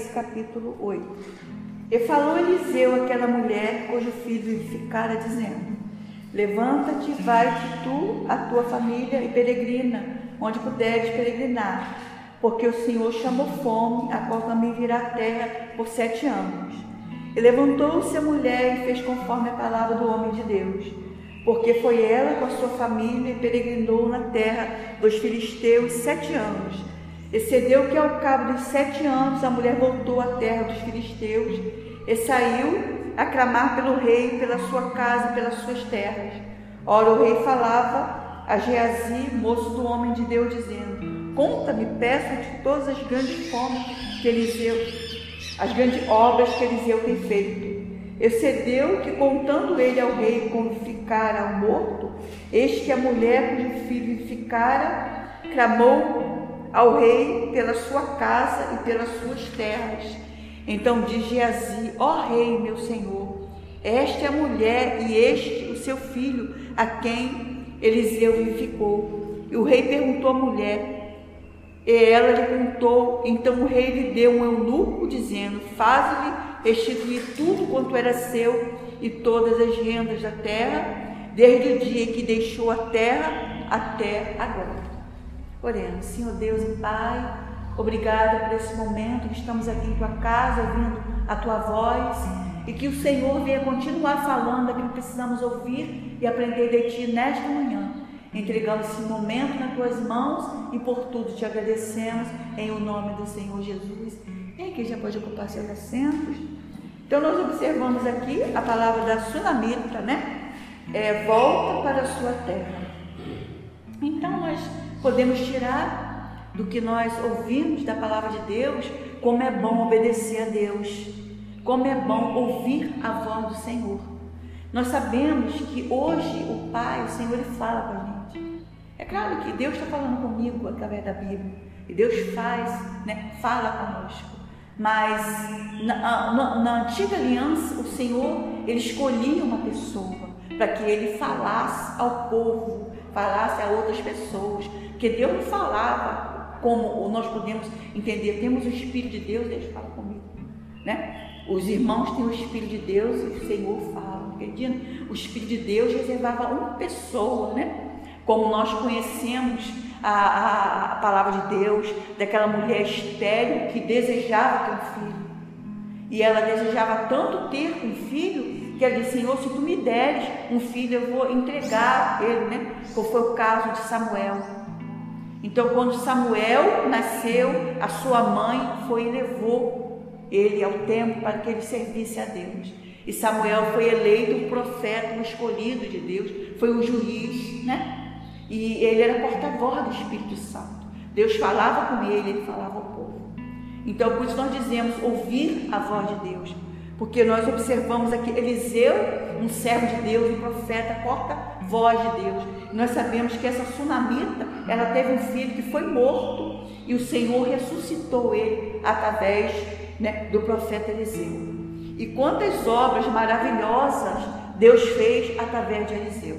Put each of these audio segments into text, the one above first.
Capítulo 8. E falou Eliseu àquela mulher cujo filho ficara, dizendo: Levanta-te, vai-te tu, a tua família, e peregrina, onde puderes peregrinar, porque o Senhor chamou fome, a qual também virá à terra por sete anos. E levantou-se a mulher e fez conforme a palavra do homem de Deus, porque foi ela com a sua família e peregrinou na terra dos filisteus sete anos Excedeu que ao cabo dos sete anos a mulher voltou à terra dos filisteus e saiu a clamar pelo rei, pela sua casa e pelas suas terras. Ora, o rei falava a Geazi, moço do homem de Deus, dizendo: Conta-me, peço-te todas as grandes formas que Eliseu, as grandes obras que Eliseu tem feito. Excedeu que, contando ele ao rei como ficara morto, eis que a mulher cujo filho ficara, clamou ao rei pela sua casa e pelas suas terras. Então diz Geazi: Ó rei, meu senhor, esta é a mulher e este o seu filho, a quem Eliseu vivificou. E o rei perguntou à mulher, e ela lhe contou. Então o rei lhe deu um eunuco, dizendo: Faze-lhe restituir tudo quanto era seu e todas as rendas da terra, desde o dia que deixou a terra até agora. Oremos, Senhor Deus e Pai, obrigada por esse momento que estamos aqui em tua casa, ouvindo a tua voz e que o Senhor venha continuar falando aquilo que precisamos ouvir e aprender de ti nesta manhã. Entregamos esse momento nas tuas mãos e por tudo te agradecemos em o nome do Senhor Jesus. Quem aqui já pode ocupar seus assentos? Então nós observamos aqui a palavra da Sunamita, né? É, volta para a sua terra. Então nós podemos tirar do que nós ouvimos da palavra de Deus, como é bom obedecer a Deus, como é bom ouvir a voz do Senhor. Nós sabemos que hoje o Pai, o Senhor, ele fala com a gente. É claro que Deus está falando comigo através da Bíblia, e Deus faz, né, fala conosco. Mas na, na, na antiga aliança, o Senhor, ele escolhia uma pessoa para que ele falasse ao povo, falasse a outras pessoas, porque Deus não falava como nós podemos entender. Temos o Espírito de Deus, Deus fala comigo. Né? Os irmãos têm o Espírito de Deus e o Senhor fala. Entendendo? O Espírito de Deus reservava uma pessoa, né? Como nós conhecemos a, a, a palavra de Deus, daquela mulher estéril que desejava ter um filho. E ela desejava tanto ter um filho que ela disse: Senhor, se tu me deres um filho, eu vou entregar ele, né? Como foi o caso de Samuel. Então, quando Samuel nasceu, a sua mãe foi e levou ele ao templo para que ele servisse a Deus. E Samuel foi eleito o profeta, o escolhido de Deus, foi o juiz, né? E ele era porta-voz do Espírito Santo. Deus falava com ele, ele falava ao povo. Então, por isso nós dizemos ouvir a voz de Deus. Porque nós observamos aqui Eliseu, um servo de Deus, um profeta, porta-voz de Deus. Nós sabemos que essa sunamita, ela teve um filho que foi morto e o Senhor ressuscitou ele através né, do profeta Eliseu. E quantas obras maravilhosas Deus fez através de Eliseu.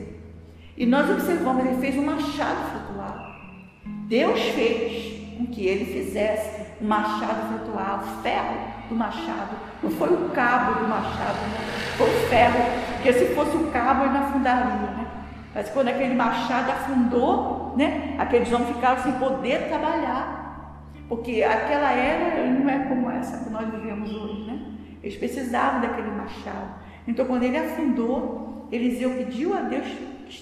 E nós observamos, ele fez um machado flutuar. Deus fez com que ele fizesse um machado flutuar, o ferro do machado. Não foi o cabo do machado, né? foi o ferro, porque se fosse o cabo ele não afundaria, né? Mas quando aquele machado afundou, né, aqueles homens ficaram sem poder trabalhar. Porque aquela era não é como essa que nós vivemos hoje, né? Eles precisavam daquele machado. Então, quando ele afundou, Eliseu pediu a Deus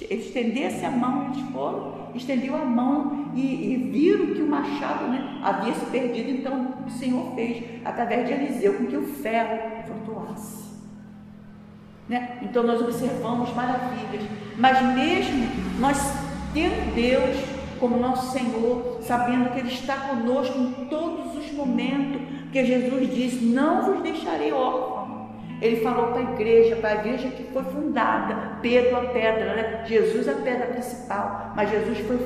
estendesse a mão, eles foram, estendeu a mão e, e viram que o machado né, havia se perdido. Então, o Senhor fez, através de Eliseu, com que o ferro flutuasse. Né? Então nós observamos maravilhas, mas mesmo nós tendo Deus como nosso Senhor, sabendo que Ele está conosco em todos os momentos, que Jesus disse: Não vos deixarei órfão. Ele falou para a igreja, para a igreja que foi fundada, Pedro a pedra, né? Jesus a pedra principal, mas Jesus foi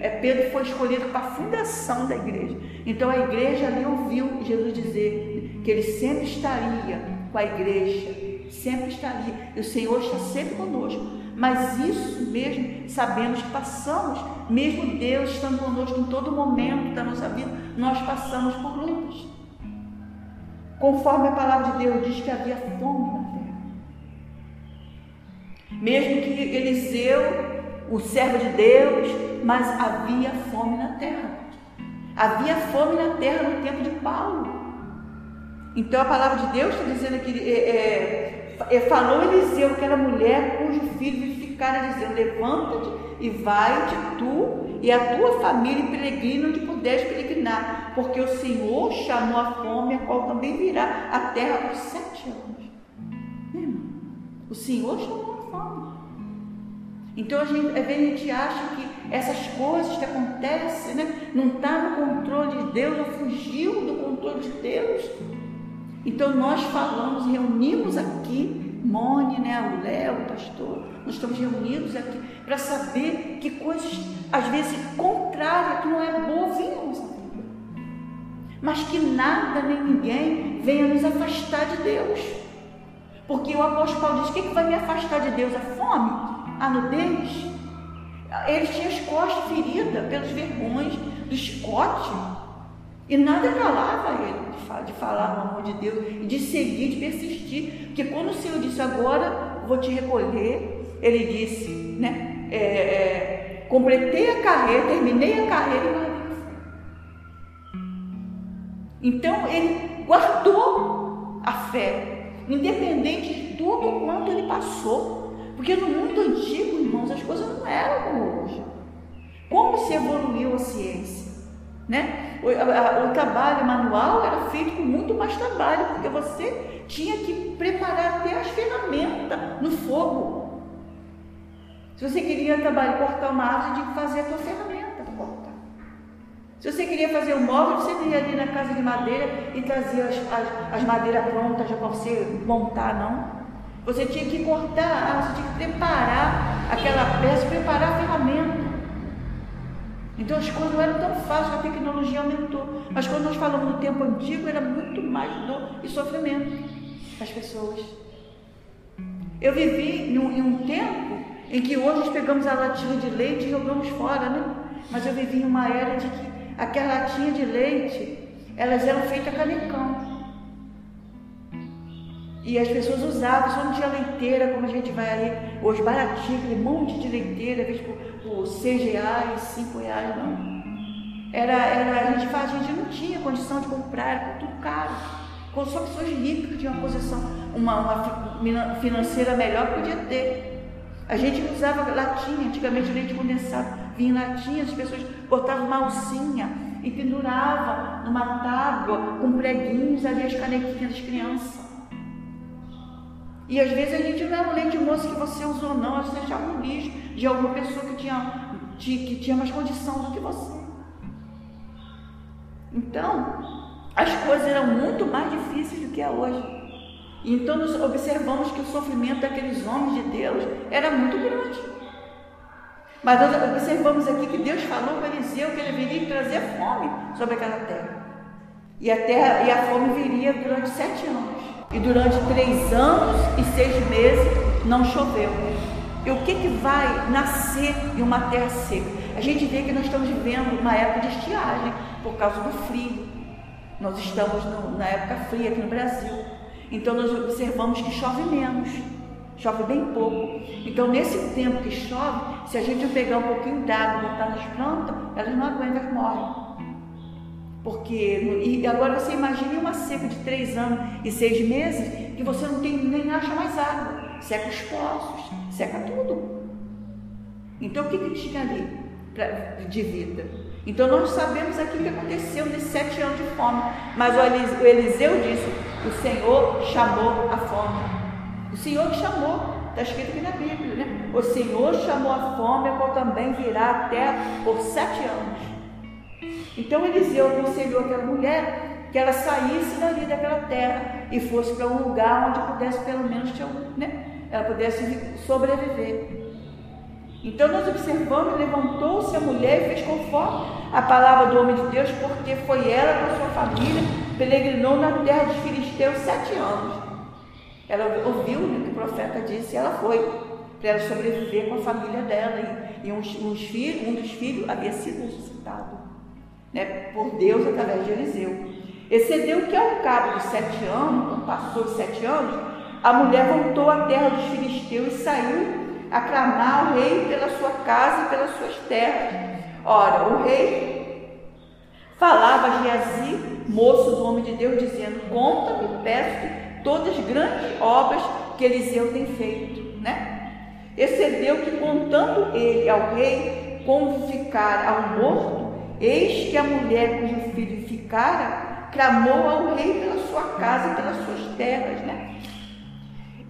é, Pedro foi escolhido para a fundação da igreja. Então a igreja ali ouviu Jesus dizer que ele sempre estaria com a igreja sempre está ali. E o Senhor está sempre conosco. mas isso mesmo sabemos que passamos, mesmo Deus estando conosco em todo momento da nossa vida, nós passamos por. Conforme a palavra de Deus diz que havia fome na terra. Mesmo que Eliseu, o servo de Deus, mas havia fome na terra. Havia fome na terra no tempo de Paulo. Então a palavra de Deus está dizendo que é, é, falou Eliseu, aquela mulher cujo filho ficara dizendo: Levanta-te e vai-te tu e a tua família peregrina onde puderes peregrinar, porque o Senhor chamou a fome, a qual também virá a terra por sete anos. O Senhor chamou a fome. Então a gente, a gente acha que essas coisas que acontecem, né, não está no controle de Deus, ou fugiu do controle de Deus. Então nós falamos, reunimos aqui, Mone, né, o Léo, o pastor, nós estamos reunidos aqui para saber que coisas, às vezes, contrárias, que não é boa, vida. Mas que nada nem ninguém venha nos afastar de Deus. Porque o apóstolo Paulo diz: o que, que vai me afastar de Deus? A fome? A nudez? Ele tinha as costas feridas pelos vergões do chicote. E nada calava ele de falar no amor de Deus e de seguir, de persistir. Porque quando o Senhor disse agora vou te recolher, ele disse, né? É, é, completei a carreira, terminei a carreira e larguei Então ele guardou a fé, independente de tudo quanto ele passou. Porque no mundo antigo, irmãos, as coisas não eram como hoje. Como se evoluiu a ciência? Né? O, a, o, trabalho manual era feito com muito mais trabalho, porque você tinha que preparar até as ferramentas no fogo. Se você queria trabalhar, cortar uma árvore, tinha que fazer a sua ferramenta. Se você queria fazer um móvel, você ia ali na casa de madeira e trazia as, as, as madeiras prontas já para você montar, não. Você tinha que cortar, você tinha que preparar aquela peça, preparar a ferramenta. Então as coisas não eram tão fáceis, a tecnologia aumentou. Mas quando nós falamos do tempo antigo, era muito mais dor e sofrimento das pessoas. Eu vivi num, em um tempo em que hoje nós pegamos a latinha de leite e jogamos fora, né? Mas eu vivi em uma era de que aquela latinha de leite, elas eram feitas canecão. E as pessoas usavam, só não tinha leiteira, como a gente vai aí, hoje baratinho, aquele monte de leiteira, às por, por 6 reais, 5 reais, não. Era, era, a gente fazia, a gente não tinha condição de comprar, era tudo caro. Só pessoas ricas que tinham uma posição, uma, uma financeira melhor podia ter. A gente usava latinha, antigamente leite condensado, vinha latinha, as pessoas botavam uma alcinha e penduravam numa tábua com preguinhos ali as canequinhas das crianças. E às vezes a gente não é um leite moço que você usou, não, às vezes deixava um lixo de alguma pessoa que tinha, que tinha mais condição do que você. Então, as coisas eram muito mais difíceis do que é hoje. Então nós observamos que o sofrimento daqueles homens de Deus era muito grande. Mas nós observamos aqui que Deus falou para Eliseu que ele viria trazer fome sobre aquela terra. E a, terra, e a fome viria durante sete anos. E durante três anos e seis meses não choveu. E o que, que vai nascer em uma terra seca? A gente vê que nós estamos vivendo uma época de estiagem por causa do frio. Nós estamos no, na época fria aqui no Brasil. Então nós observamos que chove menos, chove bem pouco. Então nesse tempo que chove, se a gente pegar um pouquinho d'água e botar nas plantas, elas não aguentam, morrem. Porque, e agora você imagine uma seca de três anos e seis meses que você não tem, nem acha mais água, seca os poços, seca tudo. Então o que, que tinha ali pra, de vida? Então nós sabemos aqui o que aconteceu nesses sete anos de fome. Mas o Eliseu disse: o Senhor chamou a fome. O Senhor chamou, está escrito aqui na Bíblia, né? O Senhor chamou a fome, a qual também virá a terra por sete anos. Então Eliseu aconselhou aquela mulher que ela saísse dali daquela terra e fosse para um lugar onde pudesse pelo menos né? ela pudesse sobreviver. Então nós observamos, levantou-se a mulher e fez conforme a palavra do homem de Deus, porque foi ela com sua família, peregrinou na terra dos filisteus sete anos. Ela ouviu o que o profeta disse e ela foi. para ela sobreviver com a família dela. E, e uns, uns filhos, um dos filhos havia sido ressuscitado né, por Deus através de Eliseu. Excedeu que ao cabo de sete anos, quando passou de sete anos, a mulher voltou à terra dos filisteus e saiu a clamar ao rei pela sua casa e pelas suas terras. Ora, o rei falava a Geazi, moço do homem de Deus, dizendo: Conta-me, peço todas as grandes obras que Eliseu tem feito, né? Excedeu que, contando ele ao rei como ficar ao morto, eis que a mulher cujo filho ficara clamou ao rei pela sua casa e pelas suas terras, né?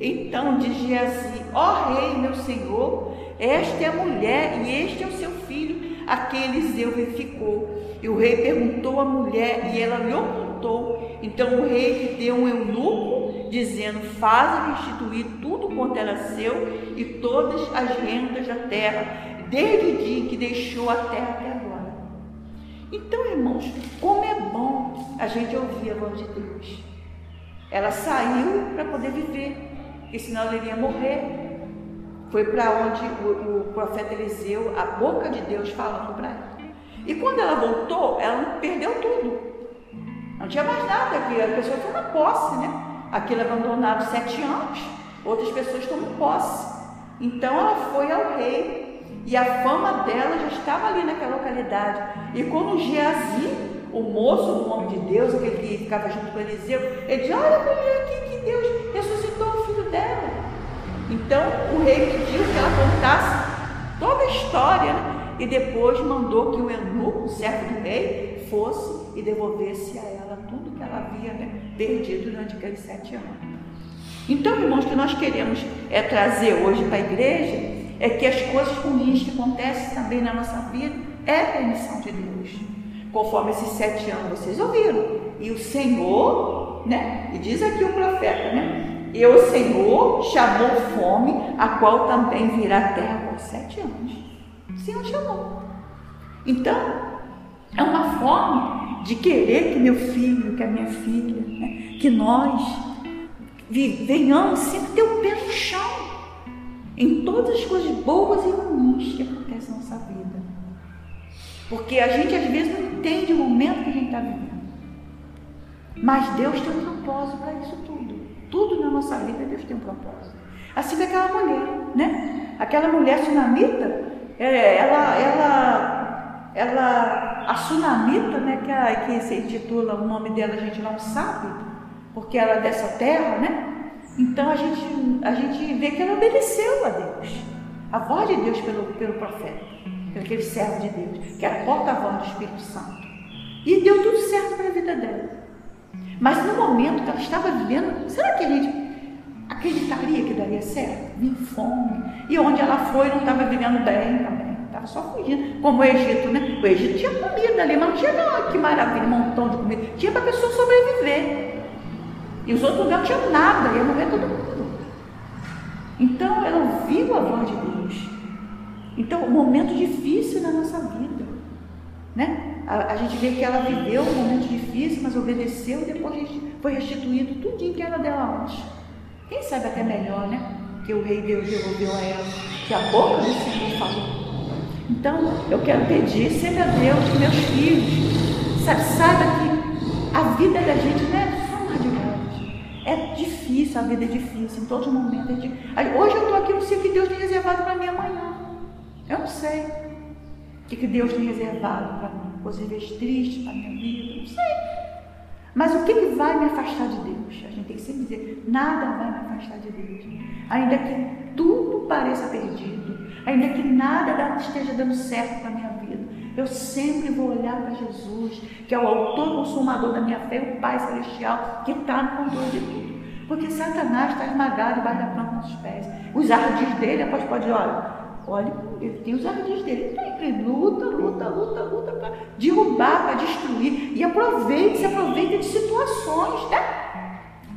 Então dizia assim: Ó rei, meu senhor, esta é a mulher e este é o seu filho, a quem Eliseu verificou. E o rei perguntou à mulher e ela lhe contou. Então o rei lhe deu um eunuco, dizendo: Faze restituir tudo quanto era seu e todas as rendas da terra, desde o dia em que deixou a terra até agora. Então, irmãos, como é bom a gente ouvir a voz de Deus. Ela saiu para poder viver e senão ela iria morrer. Foi para onde o, o, profeta Eliseu, a boca de Deus falando para ela. E quando ela voltou, ela perdeu tudo. Não tinha mais nada aqui, a pessoa foi uma posse, né? Aquilo abandonado sete anos, outras pessoas tomam posse. Então ela foi ao rei e a fama dela já estava ali naquela localidade. E quando Geazi, o moço do homem de Deus, aquele que ficava junto com Eliseu, ele disse: Olha para mim aqui que Deus ressuscitou o filho dela. Então o rei pediu que ela contasse toda a história né? e depois mandou que o eunuco, o servo do rei, fosse e devolvesse a ela tudo que ela havia né, perdido durante aqueles sete anos. Então, irmãos, o que nós queremos é trazer hoje para a igreja é que as coisas ruins que acontecem também na nossa vida é permissão de Deus. Conforme esses sete anos vocês ouviram. E o Senhor, né? E diz aqui o profeta, né? E o Senhor chamou fome, a qual também virá terra por sete anos. O Senhor chamou. Então, é uma forma de querer que meu filho, que a minha filha, né? que nós venhamos sempre ter o pé no chão em todas as coisas boas e ruins que acontecem na nossa vida. Porque a gente às vezes não entende o momento que a gente está vivendo. Mas Deus tem um propósito para isso tudo. Tudo na nossa vida Deus tem um propósito. Assim que aquela mulher, né? Aquela mulher sunamita, é, ela, ela, ela, a sunamita, né? Que, a, que se intitula, o nome dela a gente não sabe, porque ela é dessa terra, né? Então a gente, a gente vê que ela obedeceu a Deus, a voz de Deus pelo, pelo profeta, pelo aquele servo de Deus, que era porta-voz do Espírito Santo. E deu tudo certo para a vida dela. Mas no momento que ela estava vivendo, será que gente acreditaria que daria certo? Vinha fome. E onde ela foi não estava vivendo bem também. Estava só fugindo. Como o Egito, né? O Egito tinha comida ali, mas não tinha, não, que maravilha, um montão de comida. Tinha para a pessoa sobreviver. E os outros não tinham nada, ia morrer todo mundo. Então ela ouviu a voz de Deus. Então, um momento difícil na nossa vida. Né? A, a, gente vê que ela viveu um momento difícil, mas obedeceu e depois foi restituído tudo que era dela antes. Quem sabe até melhor, né? Que o rei Deus devolveu a ela, que a boca do Senhor falou. Então, eu quero pedir sempre a Deus que meus filhos, sabe, saiba que a vida da gente não é é difícil, a vida é difícil, em todos os momentos é difícil. Hoje eu estou aqui, não sei o que Deus tem reservado para mim amanhã. Eu não sei o que, que Deus tem reservado para mim. Coisas tristes para minha vida, não sei. Mas o que, que vai me afastar de Deus? A gente tem que sempre dizer: nada vai me afastar de Deus. Ainda que ainda que nada esteja dando certo para a minha vida, eu sempre vou olhar para Jesus, que é o autor e consumador da minha fé, o Pai Celestial, que está no controle de tudo. Porque Satanás está esmagado debaixo da planta dos pés. Os ardis dele, após pode, olha, olha, ele tem os ardis dele. Então ele luta, luta, luta, luta para derrubar, para destruir. E aproveita, se aproveita de situações, tá?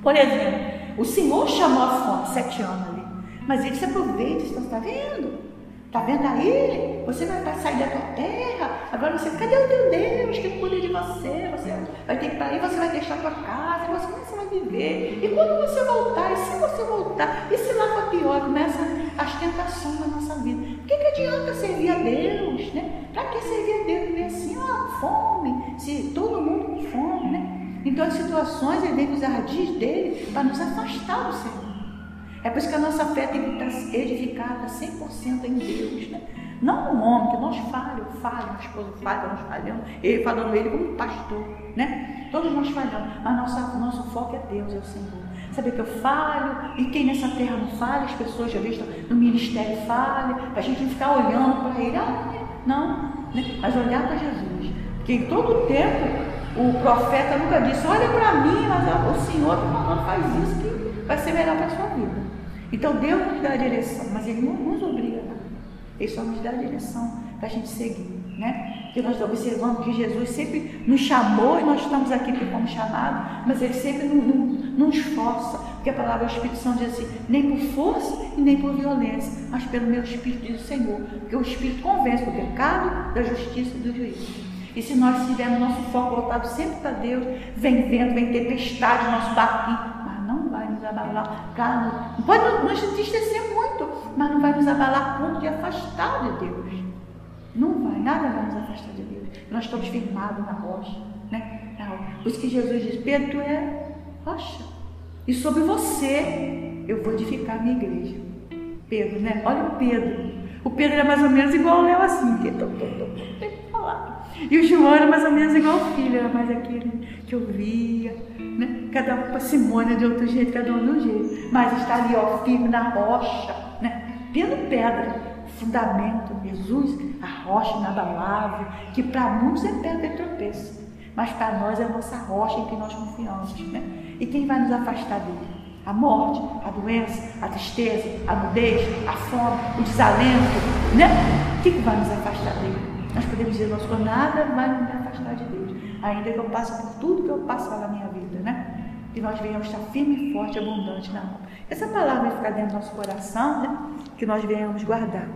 Por exemplo, o Senhor chamou a fome sete anos ali. Mas ele se aproveita, está vendo? Tá vendo aí? Você vai sair da tua terra. Agora você, cadê o teu Deus que cuida de você? Você vai ter que para aí, você vai deixar tua casa, você, como você vai viver? E quando você voltar, e se você voltar, e se lá for pior, começa as tentações da nossa vida. O que, que adianta servir a Deus? Né? Para que servir a Deus? Viver assim, ó, fome, se todo mundo com fome, né? Então as situações ele vem nos ardis dele para nos afastar do Senhor. É por isso que a nossa fé tem que estar edificada 100% em Deus. Né? Não no homem, que nós falhamos, falhamos, a esposa falha, nós falhamos, ele falando ele como pastor. Né? Todos nós falhamos, mas nossa, nosso foco é Deus, é o Senhor. Saber que eu falho, e quem nessa terra não falha, as pessoas já visto no ministério falham, para a gente não ficar olhando para ele, ah, não, né? mas olhar para Jesus. Porque em todo tempo o profeta nunca disse, olha para mim, mas o Senhor está falando, faz isso que vai ser melhor para a sua vida. Então Deus nos dá a direção, mas Ele não nos obriga nada. Ele só nos dá a direção para a gente seguir. Né? Porque nós observamos que Jesus sempre nos chamou e nós estamos aqui porque fomos chamados, mas Ele sempre não nos força. Porque a palavra do Espírito Santo diz assim: nem por força e nem por violência, mas pelo meu Espírito, diz o Senhor. Porque o Espírito convence do pecado, da justiça e do juízo. E se nós tivermos nosso foco voltado sempre para Deus, vem vento, vem tempestade no nosso barquinho, abalar. Claro, pode nos entristecer muito, mas não vai nos abalar ponto de afastar de Deus. Não vai, nada vai nos afastar de Deus. Nós estamos firmados na rocha. Né? Por isso que Jesus diz, Pedro, tu é rocha. E sobre você eu vou edificar a minha igreja. Pedro, né? Olha o Pedro. O Pedro era mais ou menos igual o Léo assim, que E o João era mais ou menos igual o filho, era mais aquele que ouvia, né? Cada um Simônia de outro jeito, cada um de um jeito. Mas está ali, ó, firme na rocha, né? Tendo pedra, fundamento, Jesus, a rocha inabalável, que para muitos é pedra de tropeço. Mas para nós é a nossa rocha em que nós confiamos. Né? E quem vai nos afastar dele? A morte, a doença, a tristeza, a nudez, a fome, o desalento, né? O que vai nos afastar dele? Nós podemos dizer, nosso nada vai me afastar de Deus ainda que eu passe por tudo que eu passar na minha vida, né? Que nós venhamos estar firme, forte abundante na mão. Essa palavra vai ficar dentro do nosso coração, né? Que nós venhamos guardar.